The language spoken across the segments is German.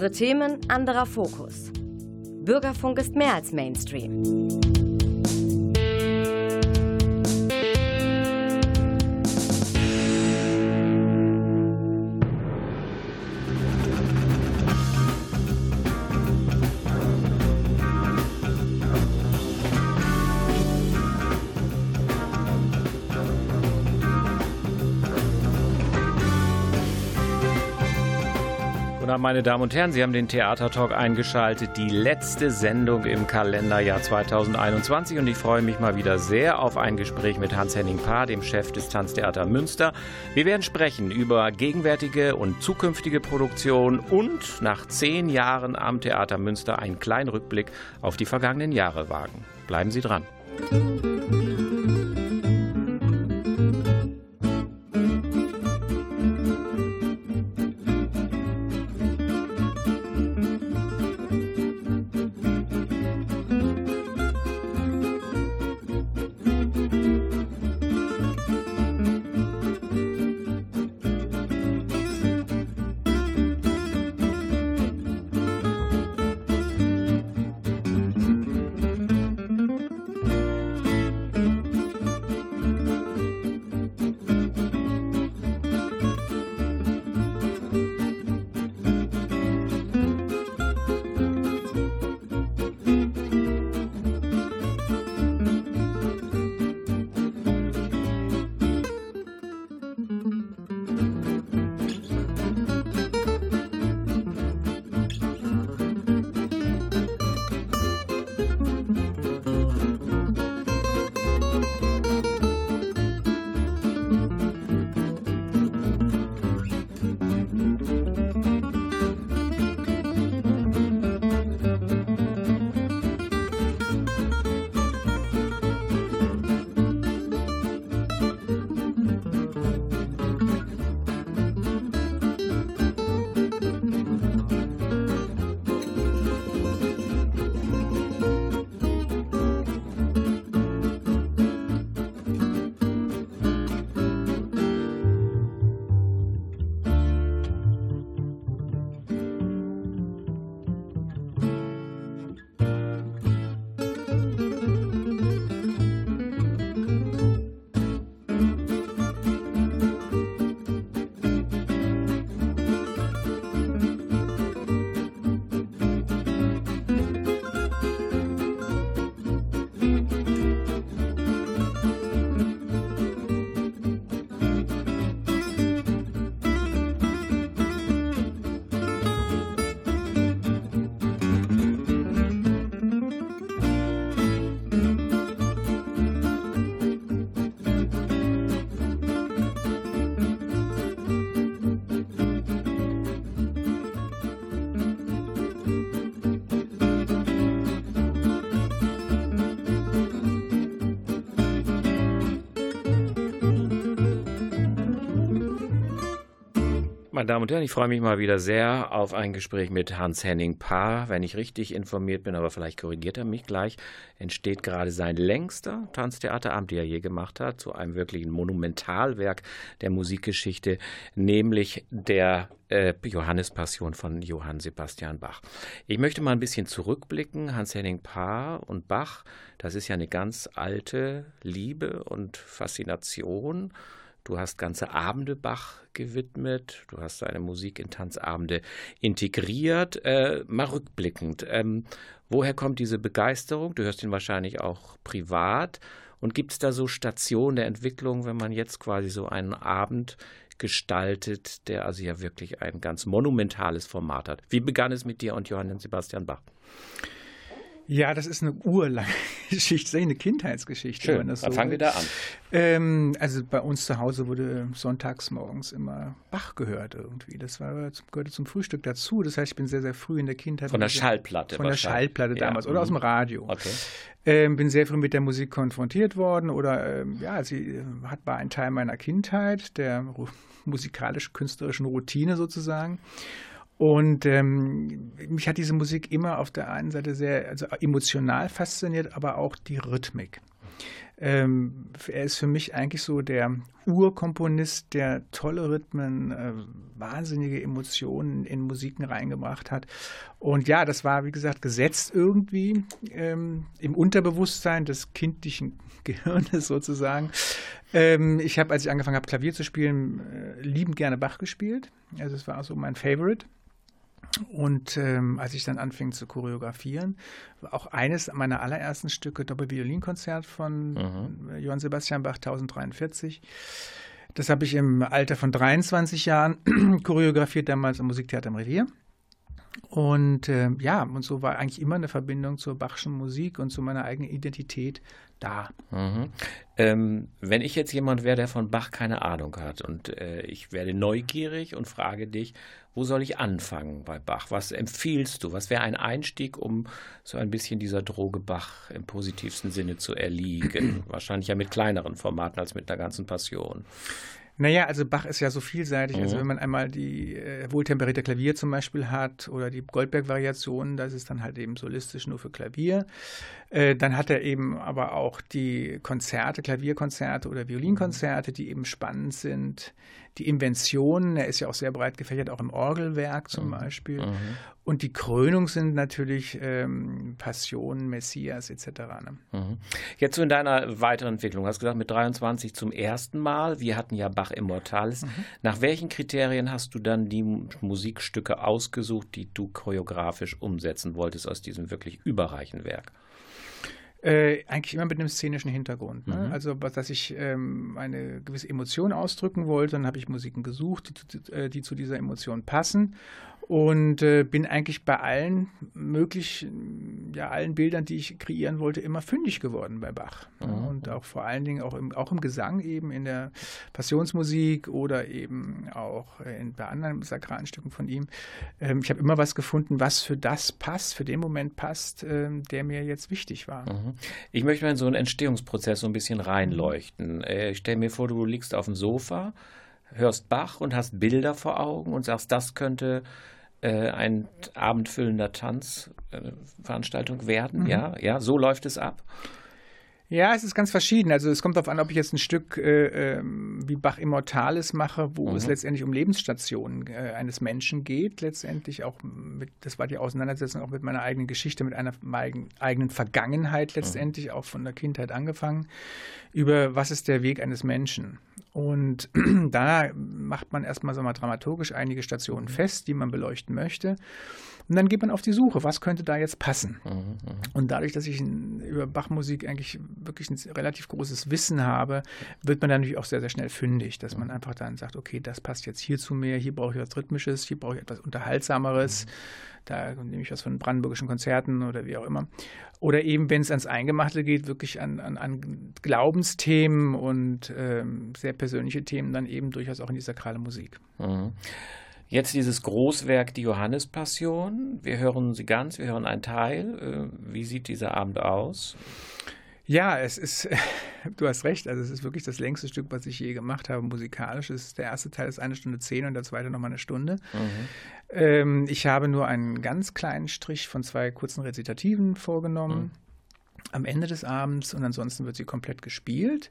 Andere Themen, anderer Fokus. Bürgerfunk ist mehr als Mainstream. Meine Damen und Herren, Sie haben den Theatertalk eingeschaltet, die letzte Sendung im Kalenderjahr 2021 und ich freue mich mal wieder sehr auf ein Gespräch mit Hans-Henning Paar, dem Chef des Tanztheater Münster. Wir werden sprechen über gegenwärtige und zukünftige Produktion und nach zehn Jahren am Theater Münster einen kleinen Rückblick auf die vergangenen Jahre wagen. Bleiben Sie dran. Meine Damen und Herren, ich freue mich mal wieder sehr auf ein Gespräch mit Hans-Henning Paar. Wenn ich richtig informiert bin, aber vielleicht korrigiert er mich gleich, entsteht gerade sein längster Tanztheaterabend, den er je gemacht hat, zu einem wirklichen Monumentalwerk der Musikgeschichte, nämlich der äh, Johannespassion von Johann Sebastian Bach. Ich möchte mal ein bisschen zurückblicken. Hans-Henning Paar und Bach, das ist ja eine ganz alte Liebe und Faszination. Du hast ganze Abende Bach gewidmet, du hast seine Musik in Tanzabende integriert. Äh, mal rückblickend, ähm, woher kommt diese Begeisterung? Du hörst ihn wahrscheinlich auch privat. Und gibt es da so Stationen der Entwicklung, wenn man jetzt quasi so einen Abend gestaltet, der also ja wirklich ein ganz monumentales Format hat? Wie begann es mit dir und Johann Sebastian Bach? Ja, das ist eine urlange Geschichte, eine Kindheitsgeschichte. Schön, dann so fangen wir da an. Ähm, also bei uns zu Hause wurde sonntags morgens immer Bach gehört irgendwie. Das war, gehörte zum Frühstück dazu. Das heißt, ich bin sehr, sehr früh in der Kindheit. Von der Schallplatte. Von der Schallplatte damals ja. oder aus dem mhm. Radio. Okay. Ähm, bin sehr früh mit der Musik konfrontiert worden oder ähm, ja, sie äh, hat, war ein Teil meiner Kindheit, der musikalisch-künstlerischen Routine sozusagen. Und ähm, mich hat diese Musik immer auf der einen Seite sehr also emotional fasziniert, aber auch die Rhythmik. Ähm, er ist für mich eigentlich so der Urkomponist, der tolle Rhythmen, äh, wahnsinnige Emotionen in Musiken reingebracht hat. Und ja, das war, wie gesagt, gesetzt irgendwie ähm, im Unterbewusstsein des kindlichen Gehirnes sozusagen. Ähm, ich habe, als ich angefangen habe, Klavier zu spielen, äh, liebend gerne Bach gespielt. Also es war so mein Favorite. Und ähm, als ich dann anfing zu choreografieren, war auch eines meiner allerersten Stücke Doppelviolinkonzert von mhm. Johann Sebastian Bach 1043. Das habe ich im Alter von 23 Jahren choreografiert, damals im Musiktheater im Revier. Und äh, ja, und so war eigentlich immer eine Verbindung zur Bachschen Musik und zu meiner eigenen Identität da. Mhm. Ähm, wenn ich jetzt jemand wäre, der von Bach keine Ahnung hat und äh, ich werde neugierig und frage dich, wo soll ich anfangen bei Bach? Was empfiehlst du? Was wäre ein Einstieg, um so ein bisschen dieser Droge Bach im positivsten Sinne zu erliegen? Wahrscheinlich ja mit kleineren Formaten als mit einer ganzen Passion. Naja, also Bach ist ja so vielseitig. Also mhm. Also wenn man einmal die äh, wohltemperierte Klavier zum Beispiel hat oder die Goldberg-Variationen, das ist dann halt eben solistisch nur für Klavier. Äh, dann hat er eben aber auch die Konzerte, Klavierkonzerte oder Violinkonzerte, die eben spannend sind. Die Inventionen, er ist ja auch sehr breit gefächert, auch im Orgelwerk zum mhm. Beispiel. Mhm. Und die Krönung sind natürlich ähm, Passion, Messias etc. Ne? Mhm. Jetzt so in deiner weiteren Entwicklung, hast du gesagt, mit 23 zum ersten Mal. Wir hatten ja Bach Immortalis. Mhm. Nach welchen Kriterien hast du dann die Musikstücke ausgesucht, die du choreografisch umsetzen wolltest aus diesem wirklich überreichen Werk? Äh, eigentlich immer mit einem szenischen Hintergrund. Ne? Mhm. Also, dass ich ähm, eine gewisse Emotion ausdrücken wollte, dann habe ich Musiken gesucht, die, die, äh, die, zu dieser Emotion passen und äh, bin eigentlich bei allen möglichen, ja, allen Bildern, die ich kreieren wollte, immer fündig geworden bei Bach. Mhm. Und auch vor allen Dingen auch im, auch im Gesang eben in der Passionsmusik oder eben auch in, bei anderen sakralen Stücken von ihm. Ähm, ich habe immer was gefunden, was für das passt, für den Moment passt, ähm, der mir jetzt wichtig war. Mhm. Ich möchte mal in so einen Entstehungsprozess so ein bisschen reinleuchten. Äh, ich stelle mir vor, du liegst auf dem Sofa, hörst Bach und hast Bilder vor Augen und sagst, das könnte äh, ein abendfüllender Tanzveranstaltung äh, werden. Mhm. Ja, ja, so läuft es ab. Ja, es ist ganz verschieden. Also es kommt darauf an, ob ich jetzt ein Stück äh, ähm, wie Bach Immortalis mache, wo mhm. es letztendlich um Lebensstationen äh, eines Menschen geht. Letztendlich auch mit, das war die Auseinandersetzung auch mit meiner eigenen Geschichte, mit einer eigenen Vergangenheit letztendlich, mhm. auch von der Kindheit angefangen, über was ist der Weg eines Menschen. Und da macht man erstmal so mal dramaturgisch einige Stationen mhm. fest, die man beleuchten möchte. Und dann geht man auf die Suche, was könnte da jetzt passen. Mhm, mhm. Und dadurch, dass ich über Bachmusik eigentlich wirklich ein relativ großes Wissen habe, wird man dann natürlich auch sehr, sehr schnell fündig, dass man mhm. einfach dann sagt, okay, das passt jetzt hier zu mir, hier brauche ich was Rhythmisches, hier brauche ich etwas Unterhaltsameres. Mhm. Da nehme ich was von brandenburgischen Konzerten oder wie auch immer. Oder eben, wenn es ans Eingemachte geht, wirklich an, an, an Glaubensthemen und ähm, sehr persönliche Themen, dann eben durchaus auch in die sakrale Musik. Mhm. Jetzt dieses Großwerk, die Johannespassion. Wir hören sie ganz, wir hören einen Teil. Äh, wie sieht dieser Abend aus? Ja, es ist, du hast recht, also es ist wirklich das längste Stück, was ich je gemacht habe, musikalisch. Es ist, der erste Teil ist eine Stunde zehn und der zweite nochmal eine Stunde. Mhm. Ähm, ich habe nur einen ganz kleinen Strich von zwei kurzen Rezitativen vorgenommen. Mhm am Ende des Abends und ansonsten wird sie komplett gespielt.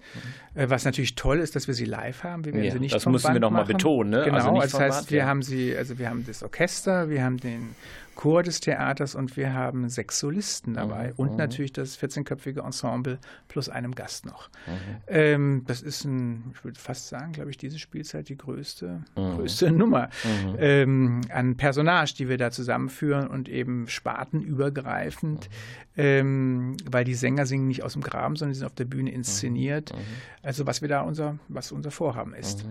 Mhm. Was natürlich toll ist, dass wir sie live haben. Wir werden ja, sie nicht das müssen wir nochmal betonen. Ne? Genau, also das heißt, wir ja. haben sie, also wir haben das Orchester, wir haben den Chor des Theaters und wir haben sechs Solisten dabei mhm. und mhm. natürlich das 14-köpfige Ensemble plus einem Gast noch. Mhm. Ähm, das ist ein, ich würde fast sagen, glaube ich, diese Spielzeit die größte, mhm. größte Nummer mhm. ähm, an Personage, die wir da zusammenführen und eben spartenübergreifend, mhm. ähm, weil die Sänger singen nicht aus dem Graben, sondern sie sind auf der Bühne inszeniert. Also was wir da unser, was unser Vorhaben ist.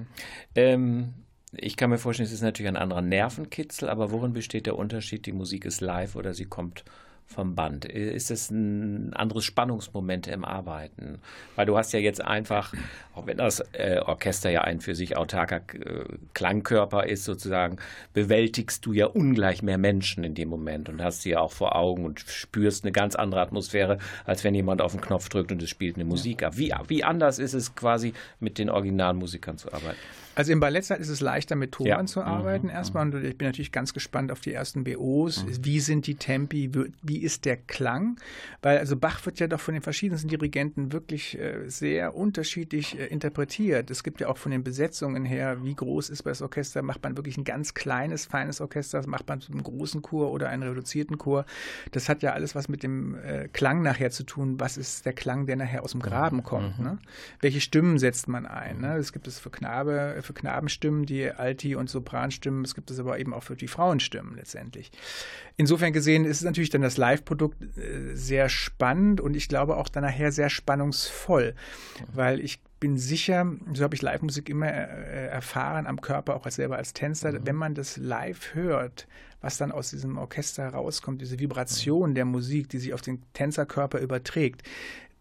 Ich kann mir vorstellen, es ist natürlich ein anderer Nervenkitzel, aber worin besteht der Unterschied? Die Musik ist live oder sie kommt vom Band? Ist es ein anderes Spannungsmoment im Arbeiten? Weil du hast ja jetzt einfach, auch wenn das äh, Orchester ja ein für sich autarker äh, Klangkörper ist, sozusagen, bewältigst du ja ungleich mehr Menschen in dem Moment und hast sie ja auch vor Augen und spürst eine ganz andere Atmosphäre, als wenn jemand auf den Knopf drückt und es spielt eine Musik ab. Wie, wie anders ist es quasi, mit den Originalmusikern zu arbeiten? Also im Ballettzeit ist es leichter, mit Thomann ja. zu arbeiten mhm. erstmal. Und ich bin natürlich ganz gespannt auf die ersten BOs. Mhm. Wie sind die Tempi? Wie ist der Klang, weil also Bach wird ja doch von den verschiedensten Dirigenten wirklich äh, sehr unterschiedlich äh, interpretiert. Es gibt ja auch von den Besetzungen her, wie groß ist das Orchester, macht man wirklich ein ganz kleines, feines Orchester, macht man einen großen Chor oder einen reduzierten Chor. Das hat ja alles was mit dem äh, Klang nachher zu tun. Was ist der Klang, der nachher aus dem Graben kommt? Mhm. Ne? Welche Stimmen setzt man ein? Ne? Es gibt es für Knabe, für Knabenstimmen, die Alti- und Sopranstimmen. Es gibt es aber eben auch für die Frauenstimmen letztendlich. Insofern gesehen ist es natürlich dann das Live-Produkt äh, sehr spannend und ich glaube auch dann nachher sehr spannungsvoll, weil ich bin sicher, so habe ich Live-Musik immer äh, erfahren am Körper, auch als selber als Tänzer, mhm. wenn man das live hört, was dann aus diesem Orchester rauskommt, diese Vibration mhm. der Musik, die sich auf den Tänzerkörper überträgt,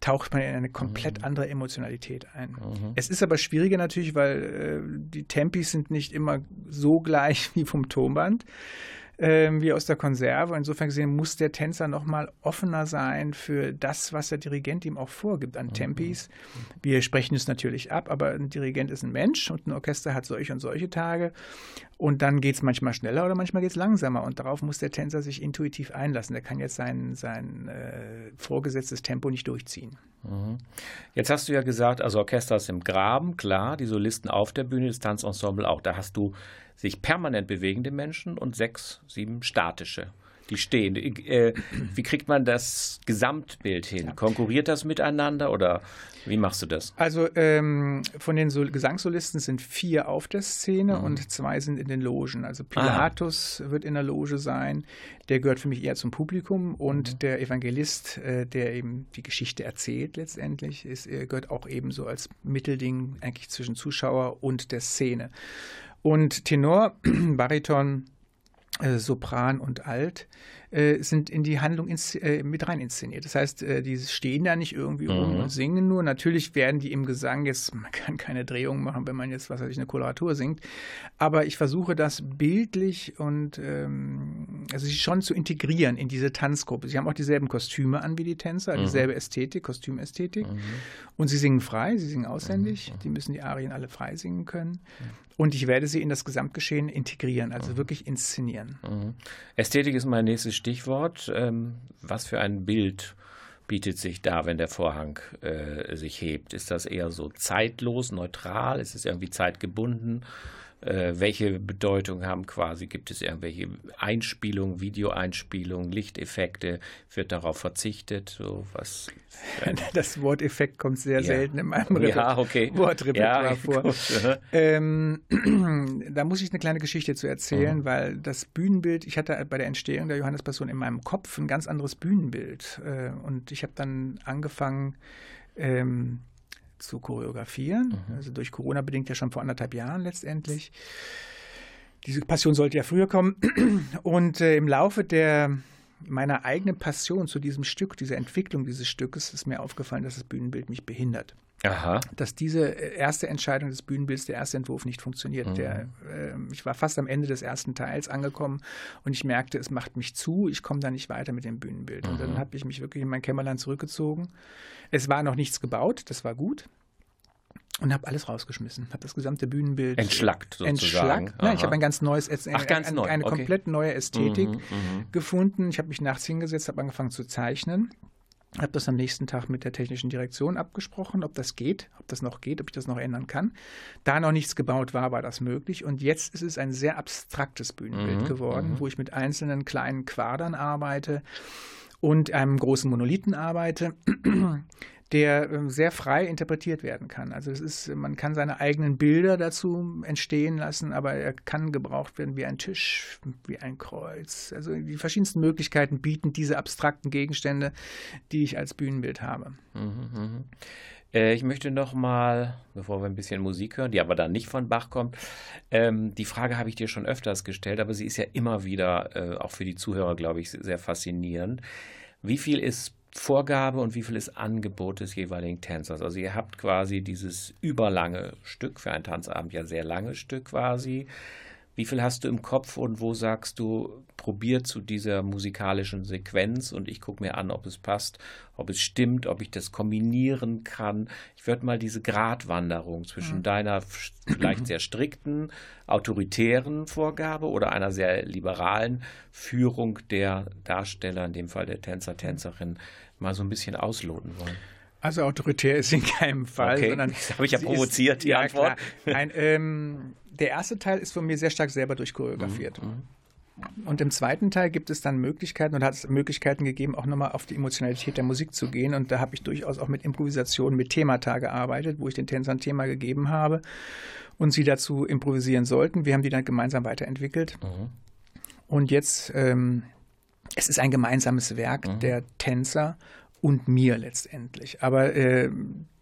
taucht man in eine komplett mhm. andere Emotionalität ein. Mhm. Es ist aber schwieriger natürlich, weil äh, die Tempis sind nicht immer so gleich wie vom Tonband ähm, wie aus der Konserve. Insofern gesehen muss der Tänzer nochmal offener sein für das, was der Dirigent ihm auch vorgibt an mhm. Tempis. Wir sprechen es natürlich ab, aber ein Dirigent ist ein Mensch und ein Orchester hat solche und solche Tage. Und dann geht es manchmal schneller oder manchmal geht es langsamer. Und darauf muss der Tänzer sich intuitiv einlassen. Der kann jetzt sein, sein äh, vorgesetztes Tempo nicht durchziehen. Mhm. Jetzt hast du ja gesagt, also Orchester ist im Graben, klar, die Solisten auf der Bühne, das Tanzensemble auch. Da hast du sich permanent bewegende Menschen und sechs, sieben statische die stehen. Äh, wie kriegt man das Gesamtbild hin? Konkurriert das miteinander oder wie machst du das? Also ähm, von den Sol Gesangssolisten sind vier auf der Szene mhm. und zwei sind in den Logen. Also Pilatus Aha. wird in der Loge sein, der gehört für mich eher zum Publikum und mhm. der Evangelist, äh, der eben die Geschichte erzählt letztendlich, ist, gehört auch ebenso als Mittelding eigentlich zwischen Zuschauer und der Szene. Und Tenor, Bariton, äh, Sopran und Alt äh, sind in die Handlung ins, äh, mit rein inszeniert. Das heißt, äh, die stehen da nicht irgendwie mhm. rum und singen nur. Natürlich werden die im Gesang jetzt, man kann keine Drehung machen, wenn man jetzt, was weiß ich, eine Koloratur singt. Aber ich versuche das bildlich und ähm, also schon zu integrieren in diese Tanzgruppe. Sie haben auch dieselben Kostüme an wie die Tänzer, mhm. dieselbe Ästhetik, Kostümästhetik. Mhm. Und sie singen frei, sie singen auswendig. Mhm. Die müssen die Arien alle frei singen können. Und ich werde sie in das Gesamtgeschehen integrieren, also mhm. wirklich inszenieren. Mhm. Ästhetik ist mein nächstes Stichwort. Ähm, was für ein Bild bietet sich da, wenn der Vorhang äh, sich hebt? Ist das eher so zeitlos, neutral? Ist es irgendwie zeitgebunden? Äh, welche Bedeutung haben quasi, gibt es irgendwelche Einspielungen, Videoeinspielungen, Lichteffekte, wird darauf verzichtet? So was das Wort Effekt kommt sehr ja. selten in meinem ja, okay. Wortrepertoire ja, vor. Ähm, da muss ich eine kleine Geschichte zu erzählen, mhm. weil das Bühnenbild, ich hatte bei der Entstehung der Johannespassion in meinem Kopf ein ganz anderes Bühnenbild. Äh, und ich habe dann angefangen, ähm, zu choreografieren. Mhm. Also durch Corona bedingt ja schon vor anderthalb Jahren letztendlich. Diese Passion sollte ja früher kommen. Und äh, im Laufe der meiner eigenen Passion zu diesem Stück, dieser Entwicklung dieses Stückes, ist mir aufgefallen, dass das Bühnenbild mich behindert. Aha. Dass diese äh, erste Entscheidung des Bühnenbilds, der erste Entwurf nicht funktioniert. Mhm. Der, äh, ich war fast am Ende des ersten Teils angekommen und ich merkte, es macht mich zu, ich komme da nicht weiter mit dem Bühnenbild. Mhm. Und dann habe ich mich wirklich in mein Kämmerlein zurückgezogen. Es war noch nichts gebaut, das war gut und habe alles rausgeschmissen, habe das gesamte Bühnenbild entschlackt sozusagen. Entschlackt. Ja, ich habe ein ganz neues, Ach, ganz ein, neu. eine okay. komplett neue Ästhetik mhm, mhm. gefunden. Ich habe mich nachts hingesetzt, habe angefangen zu zeichnen, habe das am nächsten Tag mit der technischen Direktion abgesprochen, ob das geht, ob das noch geht, ob ich das noch ändern kann. Da noch nichts gebaut war, war das möglich. Und jetzt ist es ein sehr abstraktes Bühnenbild mhm, geworden, mhm. wo ich mit einzelnen kleinen Quadern arbeite und einem großen Monolithen arbeite der ähm, sehr frei interpretiert werden kann. Also es ist, man kann seine eigenen Bilder dazu entstehen lassen, aber er kann gebraucht werden wie ein Tisch, wie ein Kreuz. Also die verschiedensten Möglichkeiten bieten diese abstrakten Gegenstände, die ich als Bühnenbild habe. Mhm, mh. Äh, ich möchte noch mal, bevor wir ein bisschen Musik hören, die aber dann nicht von Bach kommt, ähm, die Frage habe ich dir schon öfters gestellt, aber sie ist ja immer wieder, äh, auch für die Zuhörer, glaube ich, sehr faszinierend. Wie viel ist Vorgabe und wie viel ist Angebot des jeweiligen Tänzers. Also ihr habt quasi dieses überlange Stück, für einen Tanzabend ja sehr langes Stück quasi. Wie viel hast du im Kopf und wo sagst du, probier zu dieser musikalischen Sequenz und ich gucke mir an, ob es passt, ob es stimmt, ob ich das kombinieren kann. Ich würde mal diese Gratwanderung zwischen mhm. deiner vielleicht sehr strikten, autoritären Vorgabe oder einer sehr liberalen Führung der Darsteller, in dem Fall der Tänzer, Tänzerin, mal so ein bisschen ausloten wollen. Also autoritär ist in keinem Fall, okay. sondern das habe ich ja provoziert, ist, die ja, Antwort. Ein, ähm, der erste Teil ist von mir sehr stark selber durchchoreografiert. Mhm. Und im zweiten Teil gibt es dann Möglichkeiten und hat es Möglichkeiten gegeben, auch nochmal auf die Emotionalität der Musik zu gehen. Und da habe ich durchaus auch mit Improvisationen, mit Themata gearbeitet, wo ich den Tänzern Thema gegeben habe und sie dazu improvisieren sollten. Wir haben die dann gemeinsam weiterentwickelt. Mhm. Und jetzt, ähm, es ist ein gemeinsames Werk mhm. der Tänzer und mir letztendlich. Aber äh,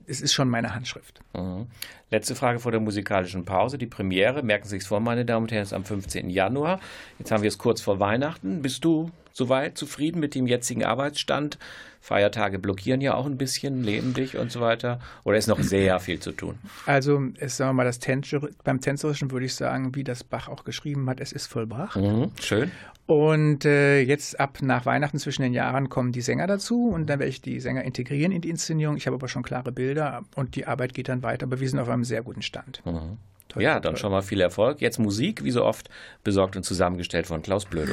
es ist schon meine Handschrift. Mhm. Letzte Frage vor der musikalischen Pause. Die Premiere, merken Sie es vor, meine Damen und Herren, ist am 15. Januar. Jetzt haben wir es kurz vor Weihnachten. Bist du soweit zufrieden mit dem jetzigen Arbeitsstand? Feiertage blockieren ja auch ein bisschen, leben dich und so weiter. Oder ist noch sehr viel zu tun? Also, es, sagen wir mal, das Tänzer, beim Tänzerischen würde ich sagen, wie das Bach auch geschrieben hat, es ist vollbracht. Mhm, schön. Und äh, jetzt ab nach Weihnachten zwischen den Jahren kommen die Sänger dazu und dann werde ich die Sänger integrieren in die Inszenierung. Ich habe aber schon klare Bilder und die Arbeit geht dann weiter, aber wir sind auf einem sehr guten Stand. Mhm. Toll, ja, dann toll. schon mal viel Erfolg. Jetzt Musik, wie so oft, besorgt und zusammengestellt von Klaus Blödo.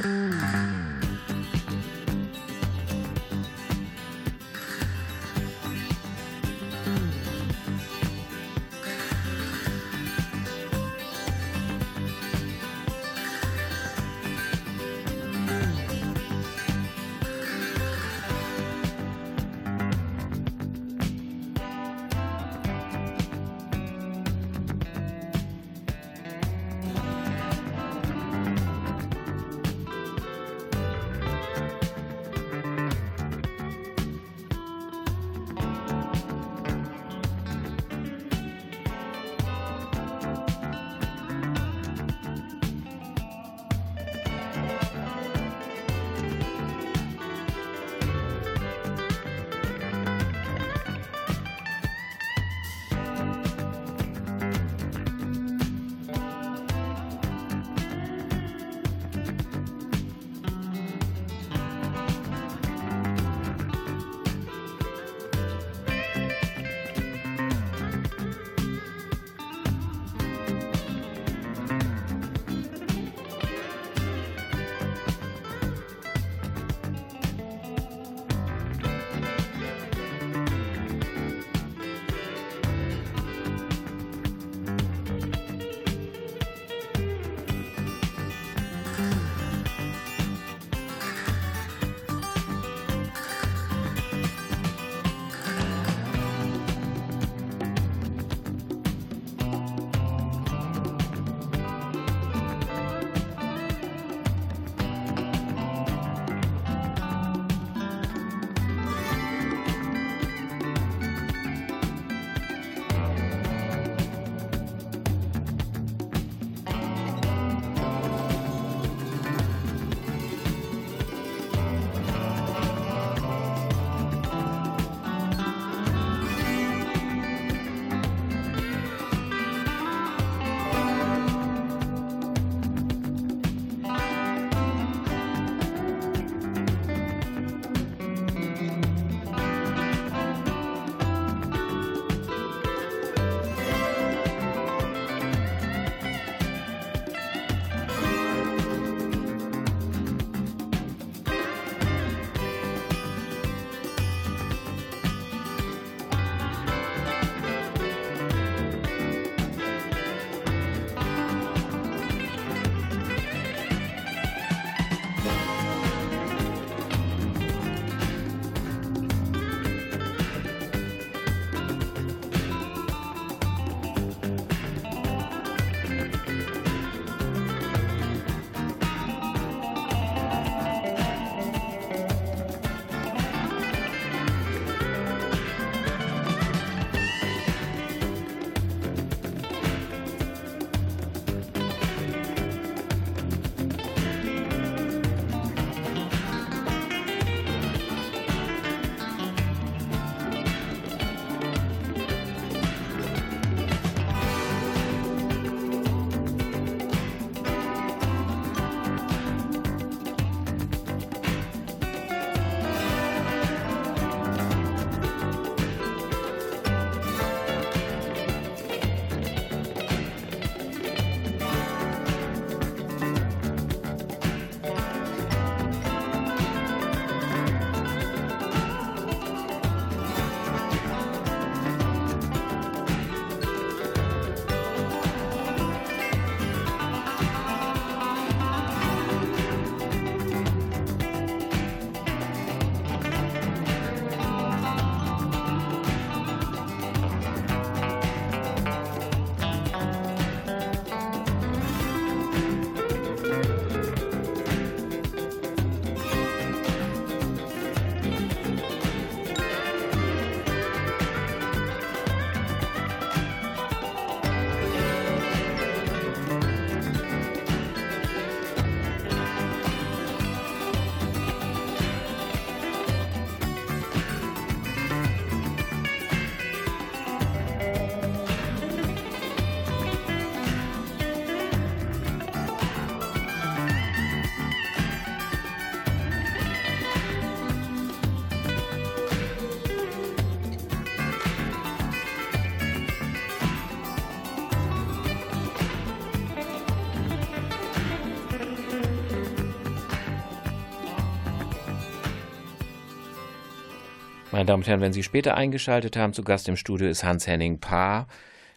Meine Damen und Herren, wenn Sie später eingeschaltet haben, zu Gast im Studio ist Hans-Henning Paar,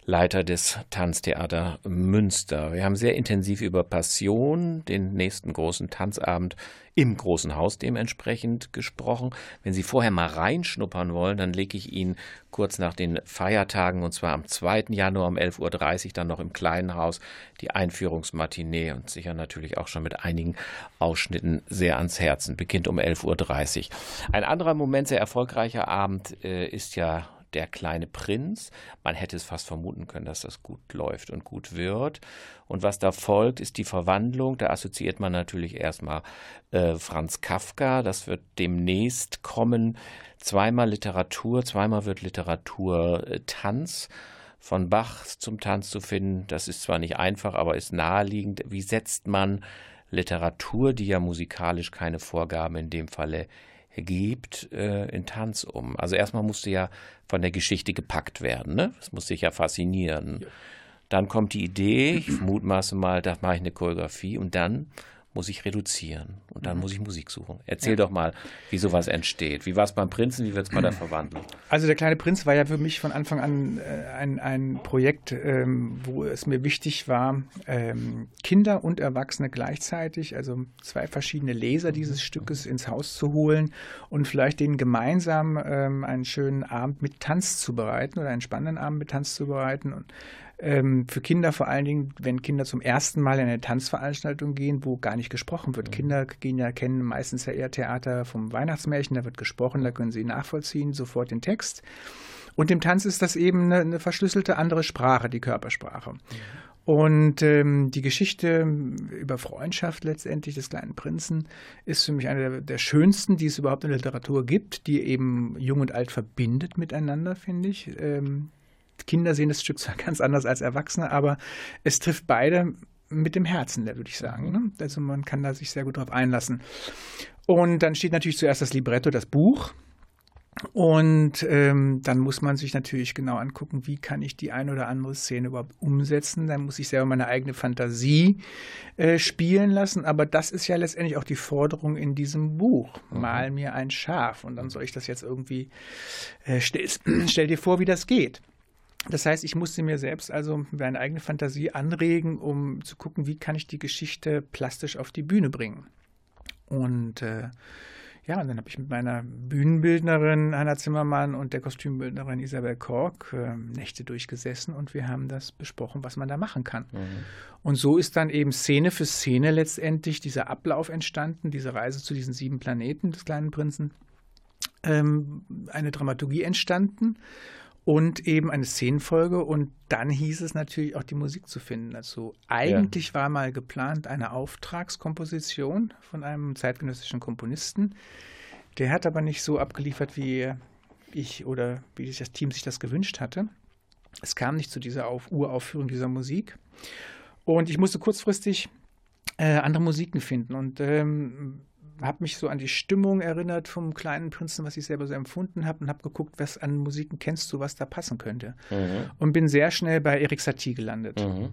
Leiter des Tanztheater Münster. Wir haben sehr intensiv über Passion, den nächsten großen Tanzabend im großen Haus dementsprechend gesprochen. Wenn Sie vorher mal reinschnuppern wollen, dann lege ich Ihnen kurz nach den Feiertagen, und zwar am 2. Januar um 11.30 Uhr, dann noch im kleinen Haus, die Einführungsmatinee und sicher natürlich auch schon mit einigen Ausschnitten sehr ans Herzen. Beginnt um 11.30 Uhr. Ein anderer Moment, sehr erfolgreicher Abend, äh, ist ja der kleine Prinz. Man hätte es fast vermuten können, dass das gut läuft und gut wird. Und was da folgt, ist die Verwandlung. Da assoziiert man natürlich erstmal äh, Franz Kafka. Das wird demnächst kommen. Zweimal Literatur, zweimal wird Literatur äh, Tanz von Bach zum Tanz zu finden. Das ist zwar nicht einfach, aber ist naheliegend. Wie setzt man Literatur, die ja musikalisch keine Vorgaben in dem Falle gibt, äh, in Tanz um. Also erstmal musste ja von der Geschichte gepackt werden, ne? Das muss sich ja faszinieren. Ja. Dann kommt die Idee, ich mutmaße mal, da mache ich eine Choreografie und dann muss ich reduzieren und dann mhm. muss ich Musik suchen. Erzähl ja. doch mal, wie sowas entsteht. Wie war es beim Prinzen, wie wird es bei der Verwandlung? Also der kleine Prinz war ja für mich von Anfang an äh, ein, ein Projekt, ähm, wo es mir wichtig war, ähm, Kinder und Erwachsene gleichzeitig, also zwei verschiedene Leser dieses Stückes ins Haus zu holen und vielleicht denen gemeinsam ähm, einen schönen Abend mit Tanz zu bereiten oder einen spannenden Abend mit Tanz zu bereiten. Und ähm, für Kinder vor allen Dingen, wenn Kinder zum ersten Mal in eine Tanzveranstaltung gehen, wo gar nicht gesprochen wird. Mhm. Kinder gehen ja, kennen meistens ja eher Theater vom Weihnachtsmärchen, da wird gesprochen, da können sie nachvollziehen, sofort den Text. Und im Tanz ist das eben eine, eine verschlüsselte andere Sprache, die Körpersprache. Mhm. Und ähm, die Geschichte über Freundschaft letztendlich des kleinen Prinzen ist für mich eine der, der, schönsten, die es überhaupt in der Literatur gibt, die eben Jung und Alt verbindet miteinander, finde ich. Ähm, Kinder sehen das Stück zwar ganz anders als Erwachsene, aber es trifft beide mit dem Herzen, da würde ich sagen. Ne? Also man kann da sich sehr gut drauf einlassen. Und dann steht natürlich zuerst das Libretto, das Buch. Und ähm, dann muss man sich natürlich genau angucken, wie kann ich die eine oder andere Szene überhaupt umsetzen. Dann muss ich selber meine eigene Fantasie äh, spielen lassen. Aber das ist ja letztendlich auch die Forderung in diesem Buch. Mhm. Mal mir ein Schaf. Und dann soll ich das jetzt irgendwie, äh, stell, stell dir vor, wie das geht. Das heißt, ich musste mir selbst also meine eigene Fantasie anregen, um zu gucken, wie kann ich die Geschichte plastisch auf die Bühne bringen. Und äh, ja, und dann habe ich mit meiner Bühnenbildnerin Hanna Zimmermann und der Kostümbildnerin Isabel Kork äh, Nächte durchgesessen und wir haben das besprochen, was man da machen kann. Mhm. Und so ist dann eben Szene für Szene letztendlich dieser Ablauf entstanden, diese Reise zu diesen sieben Planeten des kleinen Prinzen, ähm, eine Dramaturgie entstanden und eben eine Szenenfolge und dann hieß es natürlich auch die Musik zu finden. Also eigentlich ja. war mal geplant eine Auftragskomposition von einem zeitgenössischen Komponisten. Der hat aber nicht so abgeliefert, wie ich oder wie das Team sich das gewünscht hatte. Es kam nicht zu dieser Auf Uraufführung dieser Musik. Und ich musste kurzfristig äh, andere Musiken finden. Und ähm, habe mich so an die Stimmung erinnert vom kleinen Prinzen, was ich selber so empfunden habe und habe geguckt, was an Musiken kennst du, was da passen könnte. Mhm. Und bin sehr schnell bei Erik Satie gelandet. Mhm.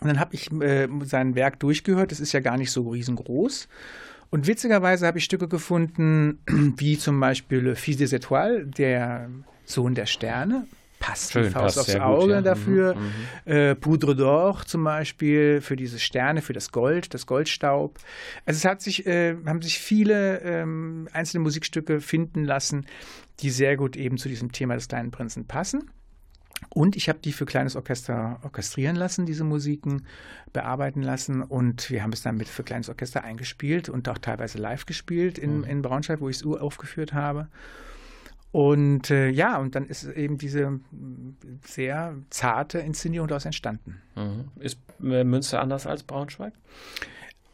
Und dann habe ich äh, sein Werk durchgehört. Das ist ja gar nicht so riesengroß. Und witzigerweise habe ich Stücke gefunden, wie zum Beispiel Le Fils des Étoiles, der Sohn der Sterne, passt Schön, die Faust passt aufs Auge gut, ja. dafür. Mhm, mhm, äh, Poudre d'Or zum Beispiel für diese Sterne, für das Gold, das Goldstaub. Also es hat sich, äh, haben sich viele ähm, einzelne Musikstücke finden lassen, die sehr gut eben zu diesem Thema des kleinen Prinzen passen. Und ich habe die für kleines Orchester orchestrieren lassen, diese Musiken bearbeiten lassen. Und wir haben es dann mit für kleines Orchester eingespielt und auch teilweise live gespielt in, mhm. in Braunschweig, wo ich es uraufgeführt habe. Und äh, ja, und dann ist eben diese sehr zarte Inszenierung daraus entstanden. Mhm. Ist äh, Münster anders als Braunschweig?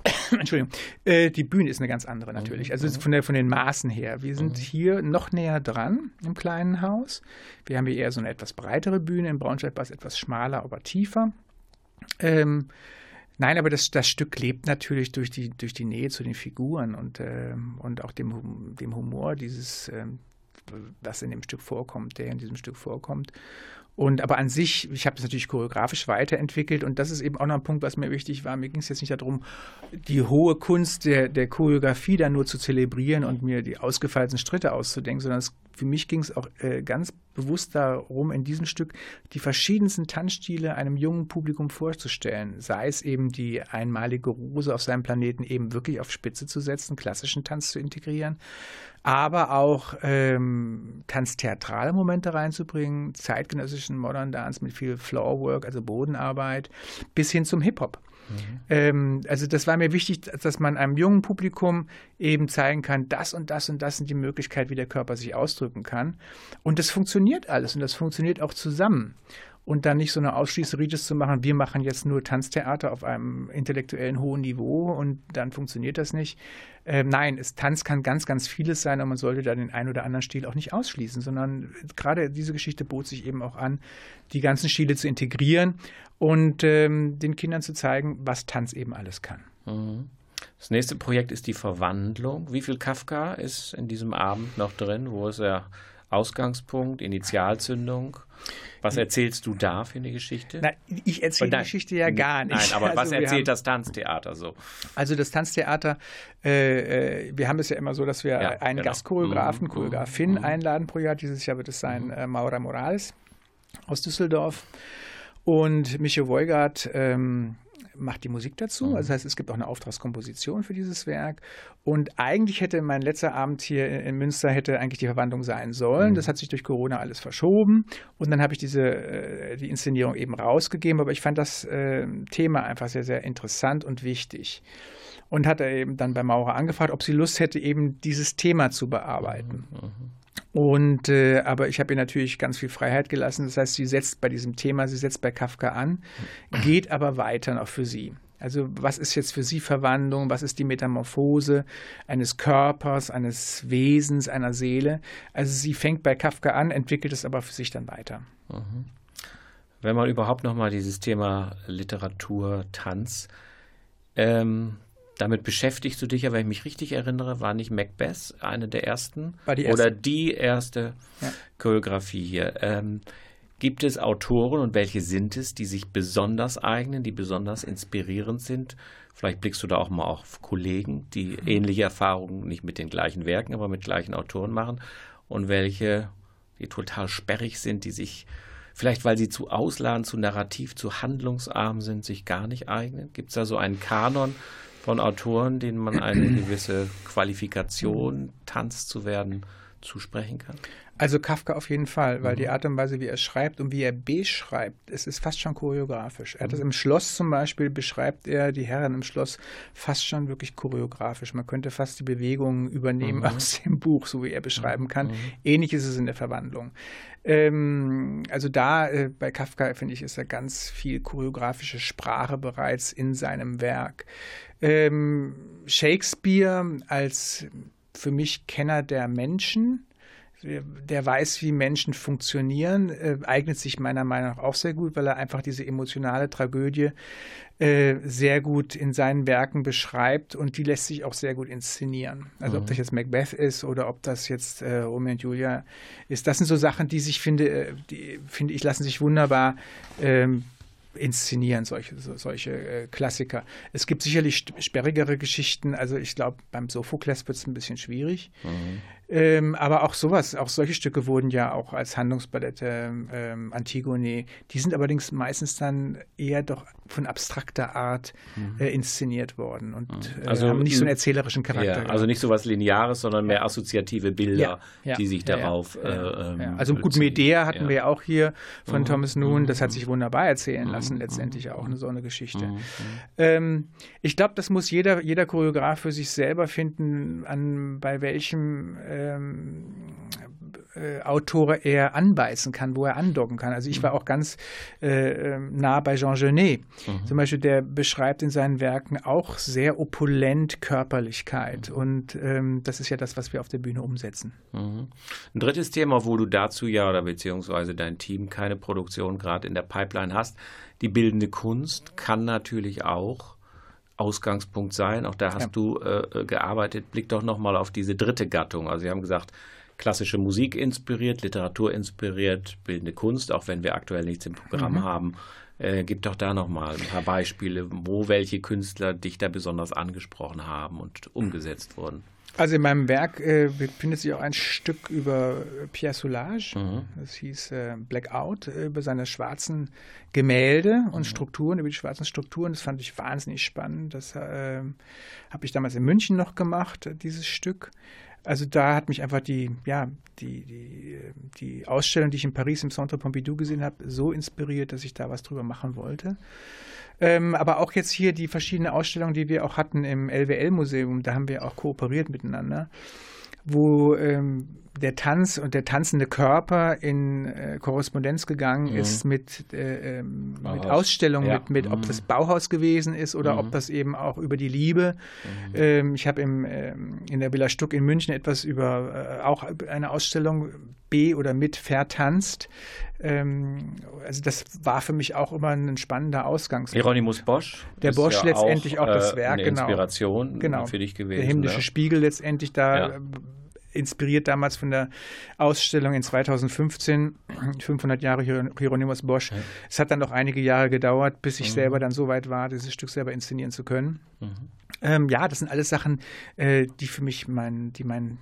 Entschuldigung. Äh, die Bühne ist eine ganz andere natürlich. Mhm. Also von, der, von den Maßen her. Wir sind mhm. hier noch näher dran im kleinen Haus. Wir haben hier eher so eine etwas breitere Bühne. In Braunschweig war es etwas schmaler, aber tiefer. Ähm, Nein, aber das, das Stück lebt natürlich durch die, durch die Nähe zu den Figuren und, ähm, und auch dem, dem Humor dieses, ähm, was in dem Stück vorkommt, der in diesem Stück vorkommt. Und aber an sich, ich habe das natürlich choreografisch weiterentwickelt und das ist eben auch noch ein Punkt, was mir wichtig war. Mir ging es jetzt nicht darum, die hohe Kunst der, der Choreografie da nur zu zelebrieren und mir die ausgefeilten Schritte auszudenken, sondern es für mich ging es auch äh, ganz bewusst darum, in diesem Stück die verschiedensten Tanzstile einem jungen Publikum vorzustellen. Sei es eben die einmalige Rose auf seinem Planeten eben wirklich auf Spitze zu setzen, klassischen Tanz zu integrieren, aber auch ähm, tanztheatrale Momente reinzubringen, zeitgenössischen Modern Dance mit viel Floorwork, also Bodenarbeit, bis hin zum Hip-Hop. Mhm. Ähm, also das war mir wichtig, dass man einem jungen Publikum eben zeigen kann, das und das und das sind die Möglichkeiten, wie der Körper sich ausdrücken kann. Und das funktioniert alles und das funktioniert auch zusammen und dann nicht so eine Ausschließeritis zu machen, wir machen jetzt nur Tanztheater auf einem intellektuellen hohen Niveau und dann funktioniert das nicht. Äh, nein, es, Tanz kann ganz, ganz vieles sein und man sollte da den einen oder anderen Stil auch nicht ausschließen, sondern gerade diese Geschichte bot sich eben auch an, die ganzen Stile zu integrieren und ähm, den Kindern zu zeigen, was Tanz eben alles kann. Mhm. Das nächste Projekt ist die Verwandlung. Wie viel Kafka ist in diesem Abend noch drin? Wo ist der Ausgangspunkt, Initialzündung? Was erzählst du da für eine Geschichte? Na, ich erzähle die Geschichte ja gar nicht. Nein, aber also was erzählt haben, das Tanztheater so? Also das Tanztheater, äh, äh, wir haben es ja immer so, dass wir ja, einen genau. Gastchoreografen, mhm. Choreografin mhm. einladen pro Jahr. Dieses Jahr wird es sein mhm. äh, Maura Morales aus Düsseldorf. Und Micho Woigart ähm, macht die Musik dazu. Mhm. Also das heißt, es gibt auch eine Auftragskomposition für dieses Werk. Und eigentlich hätte mein letzter Abend hier in Münster hätte eigentlich die Verwandlung sein sollen. Mhm. Das hat sich durch Corona alles verschoben. Und dann habe ich diese äh, die Inszenierung eben rausgegeben. Aber ich fand das äh, Thema einfach sehr, sehr interessant und wichtig. Und hatte eben dann bei Maurer angefragt, ob sie Lust hätte, eben dieses Thema zu bearbeiten. Mhm. Und äh, aber ich habe ihr natürlich ganz viel Freiheit gelassen. Das heißt, sie setzt bei diesem Thema, sie setzt bei Kafka an, geht aber weiter noch für sie. Also was ist jetzt für sie Verwandlung? Was ist die Metamorphose eines Körpers, eines Wesens, einer Seele? Also sie fängt bei Kafka an, entwickelt es aber für sich dann weiter. Mhm. Wenn man überhaupt noch mal dieses Thema Literatur, Tanz ähm, damit beschäftigst du dich ja, wenn ich mich richtig erinnere, war nicht Macbeth eine der ersten die erste. oder die erste ja. Choreografie hier. Ähm, gibt es Autoren und welche sind es, die sich besonders eignen, die besonders inspirierend sind? Vielleicht blickst du da auch mal auf Kollegen, die mhm. ähnliche Erfahrungen nicht mit den gleichen Werken, aber mit gleichen Autoren machen und welche, die total sperrig sind, die sich vielleicht, weil sie zu ausladen, zu narrativ, zu handlungsarm sind, sich gar nicht eignen? Gibt es da so einen Kanon, von Autoren, denen man eine gewisse Qualifikation, Tanz zu werden, zusprechen kann? Also Kafka auf jeden Fall, weil mhm. die Art und Weise, wie er schreibt und wie er beschreibt, es ist fast schon choreografisch. Er hat es mhm. im Schloss zum Beispiel, beschreibt er die Herren im Schloss fast schon wirklich choreografisch. Man könnte fast die Bewegungen übernehmen mhm. aus dem Buch, so wie er beschreiben mhm. kann. Mhm. Ähnlich ist es in der Verwandlung. Ähm, also da äh, bei Kafka, finde ich, ist da ganz viel choreografische Sprache bereits in seinem Werk. Ähm, Shakespeare als für mich Kenner der Menschen, der weiß, wie Menschen funktionieren, äh, eignet sich meiner Meinung nach auch sehr gut, weil er einfach diese emotionale Tragödie äh, sehr gut in seinen Werken beschreibt und die lässt sich auch sehr gut inszenieren. Also mhm. ob das jetzt Macbeth ist oder ob das jetzt äh, Romeo und Julia ist, das sind so Sachen, die sich finde, äh, die finde ich lassen sich wunderbar ähm, inszenieren, solche, solche äh, Klassiker. Es gibt sicherlich sperrigere Geschichten, also ich glaube, beim Sophokles wird es ein bisschen schwierig. Mhm. Ähm, aber auch sowas, auch solche Stücke wurden ja auch als Handlungsballette ähm, Antigone. Die sind allerdings meistens dann eher doch von abstrakter Art mhm. äh, inszeniert worden und mhm. äh, also haben nicht so einen erzählerischen Charakter. Ja, also nicht so was Lineares, sondern mehr assoziative Bilder, ja, ja, die sich darauf. Äh, ähm, also gut, Medea hatten wir ja auch hier von mhm. Thomas Noon. Das hat mhm. sich wunderbar erzählen mhm. lassen, letztendlich auch eine so eine Geschichte. Mhm. Ähm, ich glaube, das muss jeder, jeder Choreograf für sich selber finden, an bei welchem äh, ähm, äh, Autore er anbeißen kann, wo er andocken kann. Also ich war auch ganz äh, ähm, nah bei Jean Genet. Mhm. Zum Beispiel, der beschreibt in seinen Werken auch sehr opulent Körperlichkeit. Mhm. Und ähm, das ist ja das, was wir auf der Bühne umsetzen. Mhm. Ein drittes Thema, wo du dazu ja oder beziehungsweise dein Team keine Produktion gerade in der Pipeline hast, die bildende Kunst kann natürlich auch Ausgangspunkt sein. Auch da hast ja. du äh, gearbeitet. Blick doch nochmal auf diese dritte Gattung. Also Sie haben gesagt, klassische Musik inspiriert, Literatur inspiriert, bildende Kunst, auch wenn wir aktuell nichts im Programm mhm. haben. Äh, gib doch da noch mal ein paar Beispiele, wo welche Künstler dich da besonders angesprochen haben und umgesetzt wurden. Also in meinem Werk äh, befindet sich auch ein Stück über Pierre Soulages. Mhm. Das hieß äh, Blackout, äh, über seine schwarzen Gemälde und mhm. Strukturen, über die schwarzen Strukturen. Das fand ich wahnsinnig spannend. Das äh, habe ich damals in München noch gemacht, dieses Stück. Also da hat mich einfach die, ja, die, die, die Ausstellung, die ich in Paris im Centre Pompidou gesehen habe, so inspiriert, dass ich da was drüber machen wollte. Ähm, aber auch jetzt hier die verschiedenen Ausstellungen, die wir auch hatten im LWL-Museum, da haben wir auch kooperiert miteinander, wo ähm, der Tanz und der tanzende Körper in äh, Korrespondenz gegangen mhm. ist mit, äh, ähm, mit Ausstellungen, ja. mit, mit, ob mhm. das Bauhaus gewesen ist oder mhm. ob das eben auch über die Liebe. Mhm. Ähm, ich habe ähm, in der Villa Stuck in München etwas über äh, auch eine Ausstellung B oder mit vertanzt. Ähm, also das war für mich auch immer ein spannender Ausgangspunkt. Hieronymus Bosch. Der Bosch ja letztendlich auch, auch das äh, Werk, eine genau. Inspiration genau. für dich gewesen. Der himmlische ja. Spiegel letztendlich da ja inspiriert damals von der Ausstellung in 2015, 500 Jahre Hieronymus Bosch. Ja. Es hat dann noch einige Jahre gedauert, bis ich mhm. selber dann so weit war, dieses Stück selber inszenieren zu können. Mhm. Ähm, ja, das sind alles Sachen, äh, die für mich mein, die mein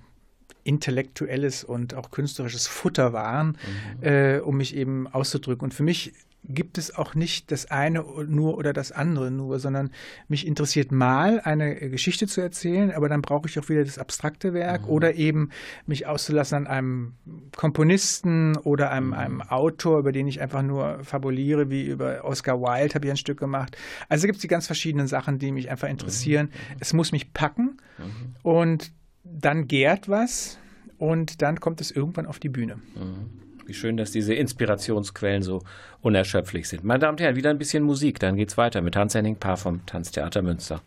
intellektuelles und auch künstlerisches Futter waren, mhm. äh, um mich eben auszudrücken. Und für mich gibt es auch nicht das eine nur oder das andere nur, sondern mich interessiert mal eine Geschichte zu erzählen, aber dann brauche ich auch wieder das abstrakte Werk mhm. oder eben mich auszulassen an einem Komponisten oder einem, mhm. einem Autor, über den ich einfach nur fabuliere, wie über Oscar Wilde habe ich ein Stück gemacht. Also gibt es die ganz verschiedenen Sachen, die mich einfach interessieren. Mhm. mhm. Es muss mich packen mhm. und dann gärt was und dann kommt es irgendwann auf die Bühne. Wie schön, dass diese Inspirationsquellen so unerschöpflich sind. Meine Damen und Herren, wieder ein bisschen Musik, dann geht's weiter mit Hans-Henning Paar vom Tanztheater Münster.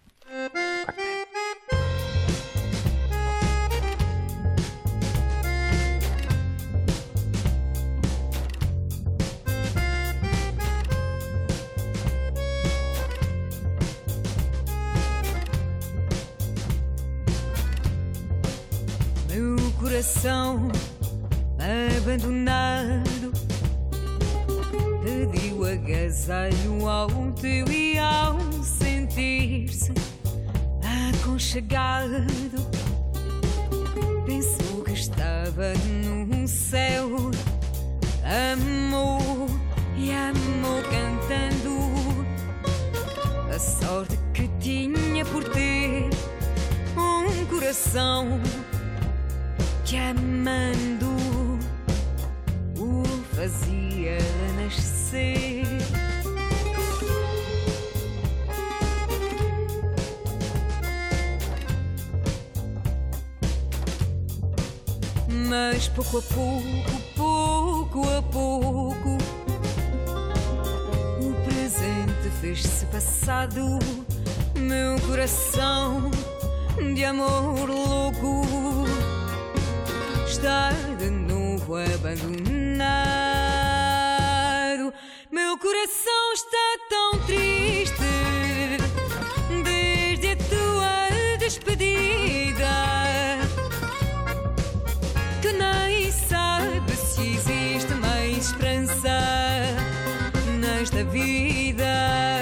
Vida.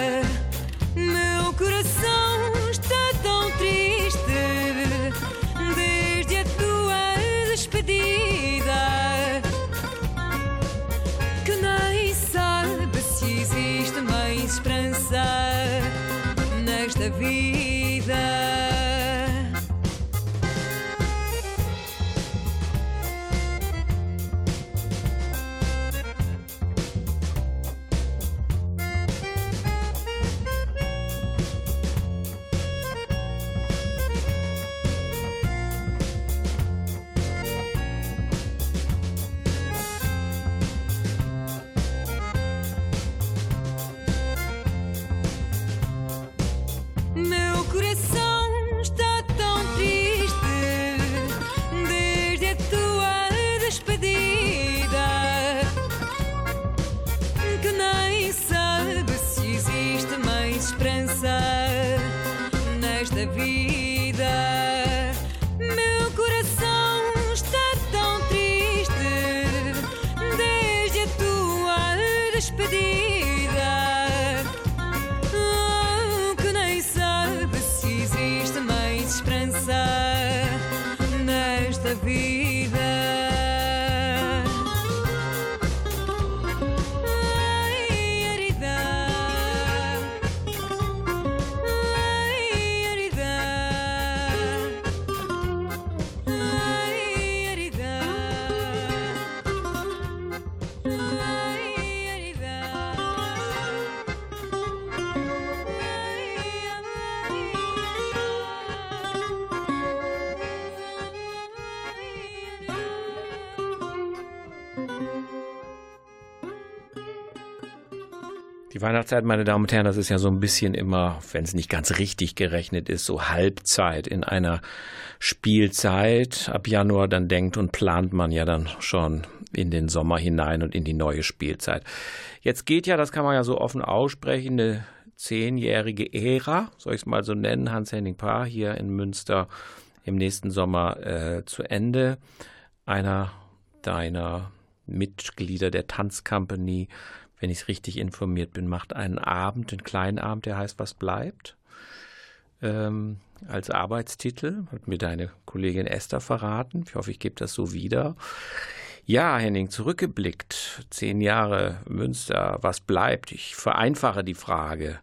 Die Weihnachtszeit, meine Damen und Herren, das ist ja so ein bisschen immer, wenn es nicht ganz richtig gerechnet ist, so Halbzeit in einer Spielzeit. Ab Januar dann denkt und plant man ja dann schon in den Sommer hinein und in die neue Spielzeit. Jetzt geht ja, das kann man ja so offen aussprechen, eine zehnjährige Ära, soll ich es mal so nennen, Hans-Henning Paar hier in Münster im nächsten Sommer äh, zu Ende. Einer deiner Mitglieder der Tanzcompany wenn ich es richtig informiert bin, macht einen Abend, einen kleinen Abend, der heißt Was bleibt? Ähm, als Arbeitstitel, hat mir deine Kollegin Esther verraten. Ich hoffe, ich gebe das so wieder. Ja, Henning, zurückgeblickt, zehn Jahre Münster, was bleibt? Ich vereinfache die Frage.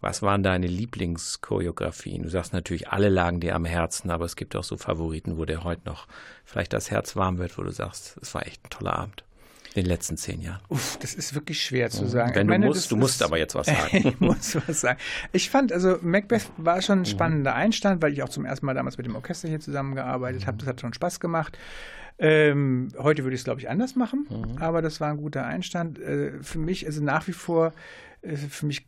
Was waren deine Lieblingschoreografien? Du sagst natürlich, alle lagen dir am Herzen, aber es gibt auch so Favoriten, wo dir heute noch vielleicht das Herz warm wird, wo du sagst, es war echt ein toller Abend in den letzten zehn Jahren? Uff, das ist wirklich schwer zu sagen. Wenn meine, du musst, du musst aber jetzt was sagen. ich muss was sagen. Ich fand, also Macbeth war schon ein mhm. spannender Einstand, weil ich auch zum ersten Mal damals mit dem Orchester hier zusammengearbeitet habe. Das hat schon Spaß gemacht. Ähm, heute würde ich es, glaube ich, anders machen, mhm. aber das war ein guter Einstand. Äh, für mich, also nach wie vor, äh, für mich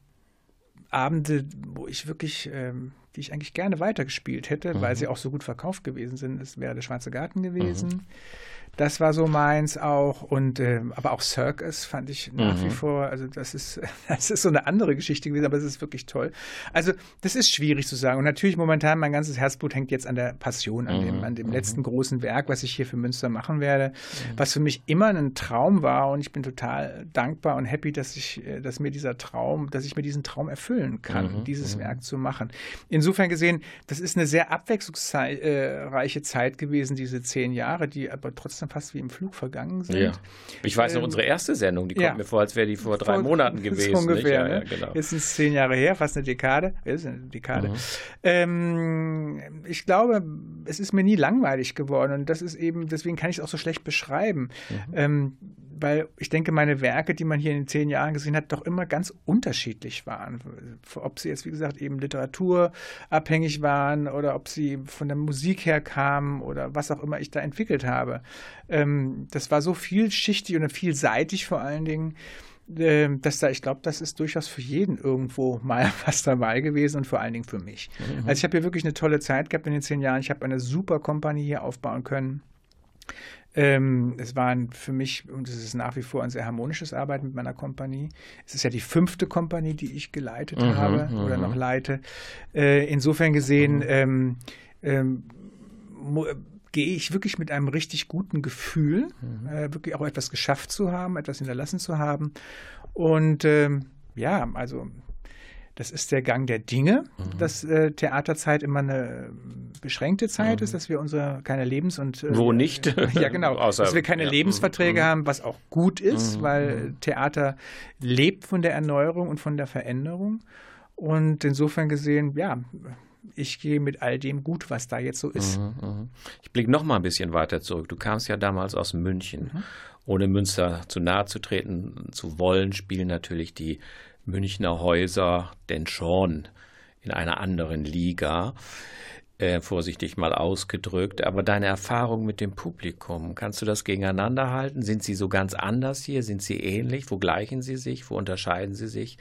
Abende, wo ich wirklich, ähm, die ich eigentlich gerne weitergespielt hätte, mhm. weil sie auch so gut verkauft gewesen sind. Es wäre der Schwarze Garten gewesen. Mhm. Das war so meins auch. Und äh, aber auch Circus fand ich nach mhm. wie vor, also das ist, das ist so eine andere Geschichte gewesen, aber es ist wirklich toll. Also, das ist schwierig zu sagen. Und natürlich momentan mein ganzes Herzblut hängt jetzt an der Passion, an mhm. dem, an dem mhm. letzten großen Werk, was ich hier für Münster machen werde, mhm. was für mich immer ein Traum war. Und ich bin total dankbar und happy, dass ich, äh, dass mir dieser Traum, dass ich mir diesen Traum erfüllen kann, mhm. dieses. Werk zu machen. Insofern gesehen, das ist eine sehr abwechslungsreiche Zeit gewesen, diese zehn Jahre, die aber trotzdem schon fast wie im Flug vergangen sind. Ja. Ich weiß noch, ähm, unsere erste Sendung, die kommt ja. mir vor, als wäre die vor drei vor, Monaten gewesen. Ungefähr, ja, ne? genau. Jetzt sind es zehn Jahre her, fast eine Dekade. ist eine Dekade. Mhm. Ähm, ich glaube, es ist mir nie langweilig geworden und das ist eben, deswegen kann ich es auch so schlecht beschreiben. Mhm. Ähm, weil ich denke, meine Werke, die man hier in den zehn Jahren gesehen hat, doch immer ganz unterschiedlich waren. Ob sie jetzt, wie gesagt, eben literaturabhängig waren oder ob sie von der Musik her kamen oder was auch immer ich da entwickelt habe. Ähm, das war so vielschichtig und vielseitig vor allen Dingen ähm, dass da, ich glaube, das ist durchaus für jeden irgendwo mal was dabei gewesen und vor allen Dingen für mich. Mhm. Also ich habe hier wirklich eine tolle Zeit gehabt in den zehn Jahren. Ich habe eine super Kompanie hier aufbauen können. Ähm, es war für mich, und es ist nach wie vor ein sehr harmonisches Arbeiten mit meiner Kompanie. Es ist ja die fünfte Kompanie, die ich geleitet mhm, habe oder mhm. noch leite. Äh, insofern gesehen, mhm. ähm, ähm, gehe ich wirklich mit einem richtig guten Gefühl, mhm. äh, wirklich auch etwas geschafft zu haben, etwas hinterlassen zu haben. Und ähm, ja, also das ist der Gang der Dinge, mhm. dass äh, Theaterzeit immer eine beschränkte Zeit mhm. ist, dass wir unsere keine Lebens- und äh, wo nicht, ja genau, Außer, dass wir keine ja. Lebensverträge mhm. haben, was auch gut ist, mhm. weil mhm. Theater lebt von der Erneuerung und von der Veränderung. Und insofern gesehen, ja, ich gehe mit all dem gut, was da jetzt so ist. Mhm, ich blicke noch mal ein bisschen weiter zurück. Du kamst ja damals aus München. Ohne Münster zu nahe zu treten zu wollen, spielen natürlich die Münchner Häuser denn schon in einer anderen Liga. Äh, vorsichtig mal ausgedrückt. Aber deine Erfahrung mit dem Publikum, kannst du das gegeneinander halten? Sind sie so ganz anders hier? Sind sie ähnlich? Wo gleichen sie sich? Wo unterscheiden sie sich?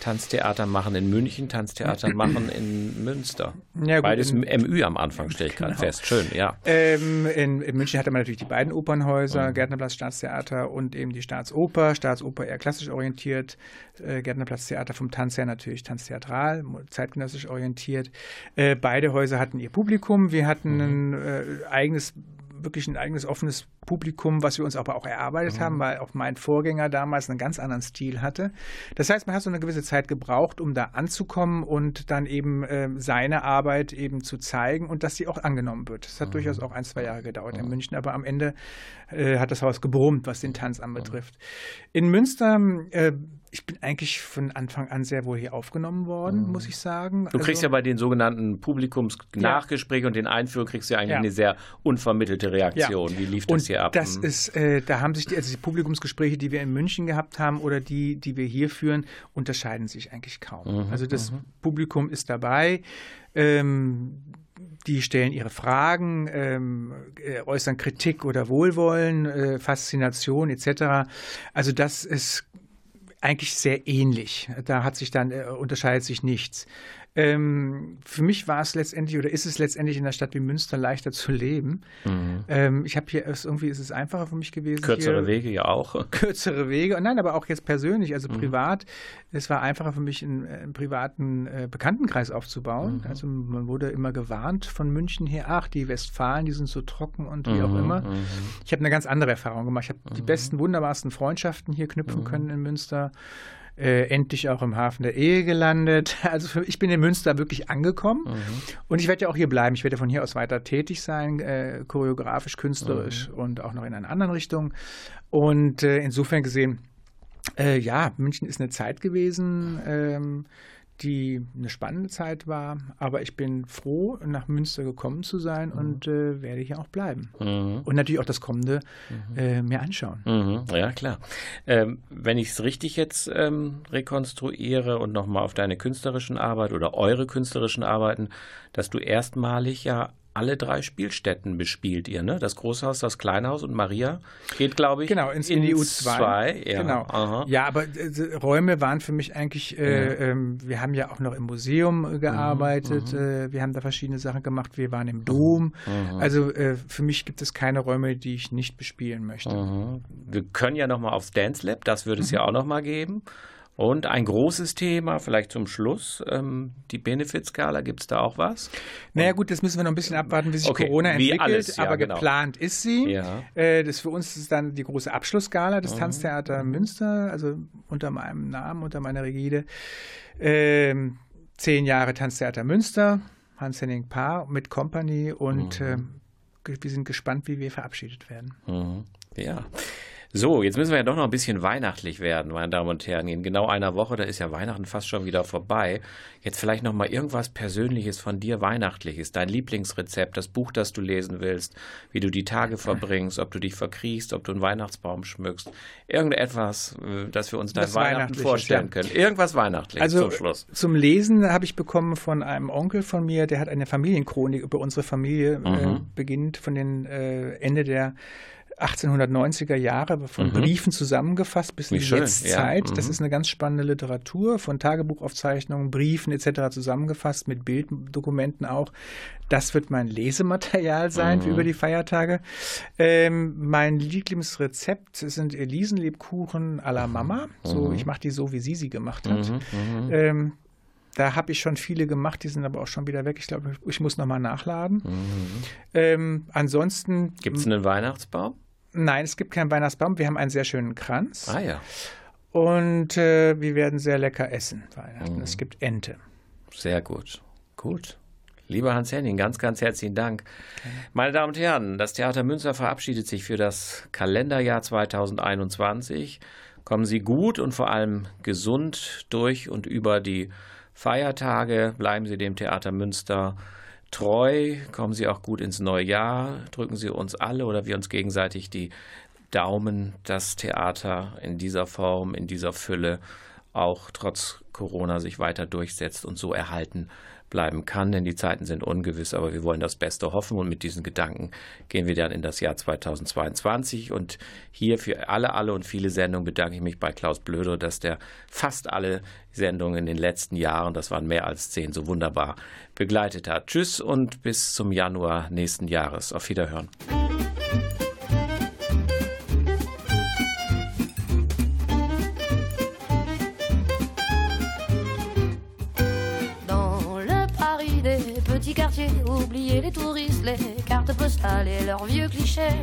Tanztheater machen in München, Tanztheater machen in Münster. Ja, gut, Beides im MÜ am Anfang, stelle ich gerade genau. fest. Schön, ja. Ähm, in, in, München hatte man natürlich die beiden Opernhäuser, mhm. Gärtnerplatz Staatstheater und eben die Staatsoper. Staatsoper eher klassisch orientiert, äh, Gärtnerplatztheater vom Tanz her natürlich tanztheatral, zeitgenössisch orientiert. Äh, beide Häuser hatten ihr Publikum. Wir hatten mhm. ein äh, eigenes wirklich ein eigenes offenes Publikum, was wir uns aber auch erarbeitet mhm. haben, weil auch mein Vorgänger damals einen ganz anderen Stil hatte. Das heißt, man hat so eine gewisse Zeit gebraucht, um da anzukommen und dann eben äh, seine Arbeit eben zu zeigen und dass sie auch angenommen wird. Das hat mhm. durchaus auch ein, zwei Jahre gedauert mhm. in München, aber am Ende äh, hat das Haus gebrummt, was den Tanz anbetrifft. In Münster äh, ich bin eigentlich von Anfang an sehr wohl hier aufgenommen worden, mhm. muss ich sagen. Du kriegst also, ja bei den sogenannten Publikumsnachgesprächen ja. und den Einführungen kriegst du ja eigentlich ja. eine sehr unvermittelte Reaktion. Ja. Wie lief das und hier ab? Das mhm. ist, äh, da haben sich die, also die Publikumsgespräche, die wir in München gehabt haben oder die, die wir hier führen, unterscheiden sich eigentlich kaum. Mhm. Also das mhm. Publikum ist dabei. Ähm, die stellen ihre Fragen, ähm, äh, äußern Kritik oder Wohlwollen, äh, Faszination etc. Also das ist eigentlich sehr ähnlich. Da hat sich dann, äh, unterscheidet sich nichts. Ähm, für mich war es letztendlich oder ist es letztendlich in einer Stadt wie Münster leichter zu leben. Mhm. Ähm, ich habe hier irgendwie ist es einfacher für mich gewesen. Kürzere hier, Wege ja auch. Kürzere Wege. Nein, aber auch jetzt persönlich, also mhm. privat. Es war einfacher für mich, einen, einen privaten äh, Bekanntenkreis aufzubauen. Mhm. Also man wurde immer gewarnt von München her, ach, die Westfalen, die sind so trocken und wie auch mhm, immer. Mhm. Ich habe eine ganz andere Erfahrung gemacht. Ich habe die mhm. besten, wunderbarsten Freundschaften hier knüpfen können in Münster äh, endlich auch im Hafen der Ehe gelandet. Also für, ich bin in Münster wirklich angekommen mhm. und ich werde ja auch hier bleiben. Ich werde von hier aus weiter tätig sein, äh, choreografisch, künstlerisch mhm. und auch noch in einer anderen Richtung. Und äh, insofern gesehen, äh, ja, München ist eine Zeit gewesen. Ähm, die eine spannende Zeit war. Aber ich bin froh, nach Münster gekommen zu sein mhm. und äh, werde hier auch bleiben. Mhm. Und natürlich auch das Kommende mhm. äh, mir anschauen. Mhm. Ja, klar. Ähm, wenn ich es richtig jetzt ähm, rekonstruiere und nochmal auf deine künstlerischen Arbeit oder eure künstlerischen Arbeiten, dass du erstmalig ja alle drei Spielstätten bespielt ihr, ne? Das Großhaus, das Kleinhaus und Maria geht, glaube ich, genau, ins, in die U2. Zwei, ja. Genau. Aha. Ja, aber äh, Räume waren für mich eigentlich, äh, äh, wir haben ja auch noch im Museum gearbeitet, mhm, mhm. äh, wir haben da verschiedene Sachen gemacht, wir waren im Dom. Mhm. Also äh, für mich gibt es keine Räume, die ich nicht bespielen möchte. Mhm. Wir können ja nochmal aufs Dance Lab, das würde es ja auch nochmal geben. Und ein großes Thema, vielleicht zum Schluss, ähm, die Benefit-Skala, gibt es da auch was? Naja gut, das müssen wir noch ein bisschen abwarten, wie sich okay, Corona entwickelt, alles, ja, aber genau. geplant ist sie. Ja. Äh, das für uns ist dann die große Abschlussskala des mhm. Tanztheater Münster, also unter meinem Namen, unter meiner Rigide. Ähm, zehn Jahre Tanztheater Münster, Hans-Henning Paar mit Company und mhm. äh, wir sind gespannt, wie wir verabschiedet werden. Mhm. Ja. So, jetzt müssen wir ja doch noch ein bisschen weihnachtlich werden, meine Damen und Herren. In genau einer Woche, da ist ja Weihnachten fast schon wieder vorbei. Jetzt vielleicht noch mal irgendwas Persönliches von dir, Weihnachtliches, dein Lieblingsrezept, das Buch, das du lesen willst, wie du die Tage verbringst, ob du dich verkriechst, ob du einen Weihnachtsbaum schmückst. Irgendetwas, äh, das wir uns dein Weihnachten vorstellen können. Irgendwas Weihnachtliches also, zum Schluss. Zum Lesen habe ich bekommen von einem Onkel von mir, der hat eine Familienchronik über unsere Familie, äh, mhm. äh, beginnt von den äh, Ende der 1890er Jahre von mhm. Briefen zusammengefasst bis in die Jetztzeit. Ja. Mhm. Das ist eine ganz spannende Literatur von Tagebuchaufzeichnungen, Briefen etc. zusammengefasst mit Bilddokumenten auch. Das wird mein Lesematerial sein mhm. für über die Feiertage. Ähm, mein Lieblingsrezept sind Elisenlebkuchen à la Mama. So, mhm. ich mache die so, wie sie sie gemacht hat. Mhm. Mhm. Ähm, da habe ich schon viele gemacht, die sind aber auch schon wieder weg. Ich glaube, ich muss nochmal nachladen. Mhm. Ähm, ansonsten. Gibt es einen Weihnachtsbaum? Nein, es gibt keinen Weihnachtsbaum. Wir haben einen sehr schönen Kranz. Ah ja. Und äh, wir werden sehr lecker essen Weihnachten. Mhm. Es gibt Ente. Sehr gut. Gut. Lieber Hans Henning, ganz, ganz herzlichen Dank. Meine Damen und Herren, das Theater Münster verabschiedet sich für das Kalenderjahr 2021. Kommen Sie gut und vor allem gesund durch und über die Feiertage. Bleiben Sie dem Theater Münster treu, kommen Sie auch gut ins neue Jahr, drücken Sie uns alle oder wir uns gegenseitig die Daumen, dass Theater in dieser Form, in dieser Fülle auch trotz Corona sich weiter durchsetzt und so erhalten bleiben kann, denn die Zeiten sind ungewiss, aber wir wollen das Beste hoffen und mit diesen Gedanken gehen wir dann in das Jahr 2022 und hier für alle, alle und viele Sendungen bedanke ich mich bei Klaus Blöder, dass der fast alle Sendungen in den letzten Jahren, das waren mehr als zehn, so wunderbar begleitet hat. Tschüss und bis zum Januar nächsten Jahres. Auf Wiederhören. Leurs vieux clichés.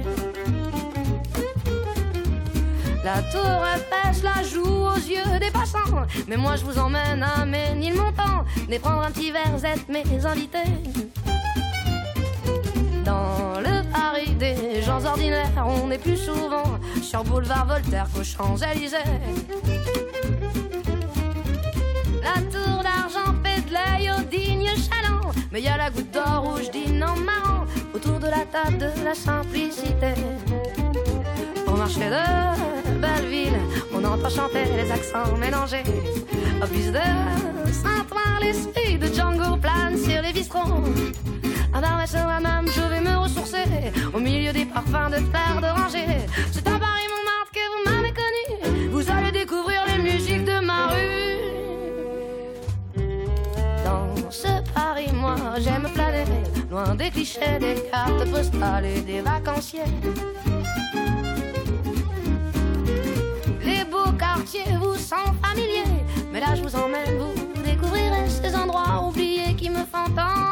La tour pêche la joue aux yeux des passants. Mais moi je vous emmène à Ménilmontant, et prendre un petit verre, êtes mes invités. Dans le Paris des gens ordinaires, on est plus souvent sur boulevard Voltaire qu'aux Champs-Élysées. La tour d'argent fait au digne chaland. Mais y la goutte d'or rouge dîne en marrant autour de la table de la simplicité. Au marché de Belleville, on entend chanter les accents mélangés. Au bus de Saint-Ouen, l'esprit de Django plane sur les bistrons. À Darwin sur la même, je vais me ressourcer au milieu des parfums de fleurs d'oranger. C'est à Paris, Montmartre que vous m'avez connu. Vous allez découvrir les musiques de ma rue. Dans ce Paris, moi, j'aime planer des clichés, des cartes postales et des vacanciers. Les beaux quartiers vous sont familiers, mais là je vous emmène, vous découvrirez ces endroits oubliés qui me font tant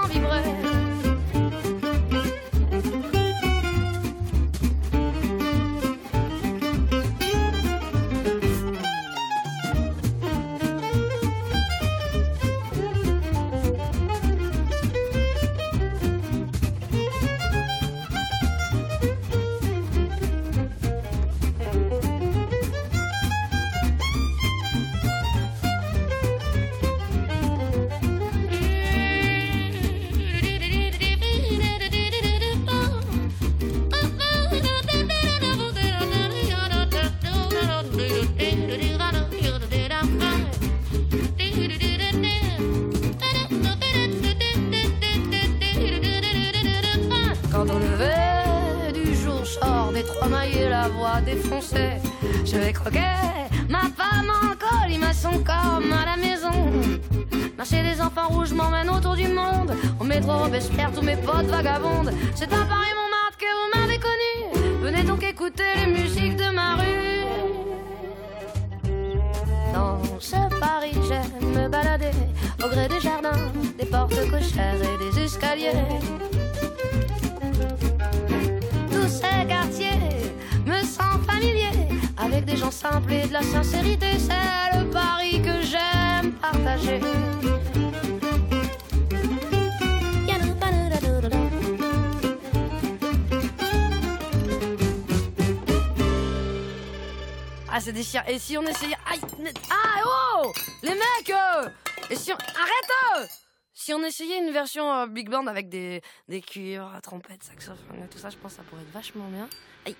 Je vais croquer ma femme en col, il m'a son comme à la maison. Marcher des enfants rouges m'emmène autour du monde. Au métro Robespierre, tous mes potes vagabondes. C'est à Paris Montmartre que vous m'avez connu. Venez donc écouter les musiques de ma rue. Dans ce Paris, j'aime me balader au gré des jardins, des portes cochères et des escaliers. Gens simples et de la sincérité. C'est le pari que j'aime partager. Ah, c'est déchirant. Et si on essayait. Aïe Ah, oh Les mecs euh, Et si on. Arrête euh Si on essayait une version euh, big band avec des, des cuivres, trompettes, saxophones, tout ça, je pense que ça pourrait être vachement bien. Aïe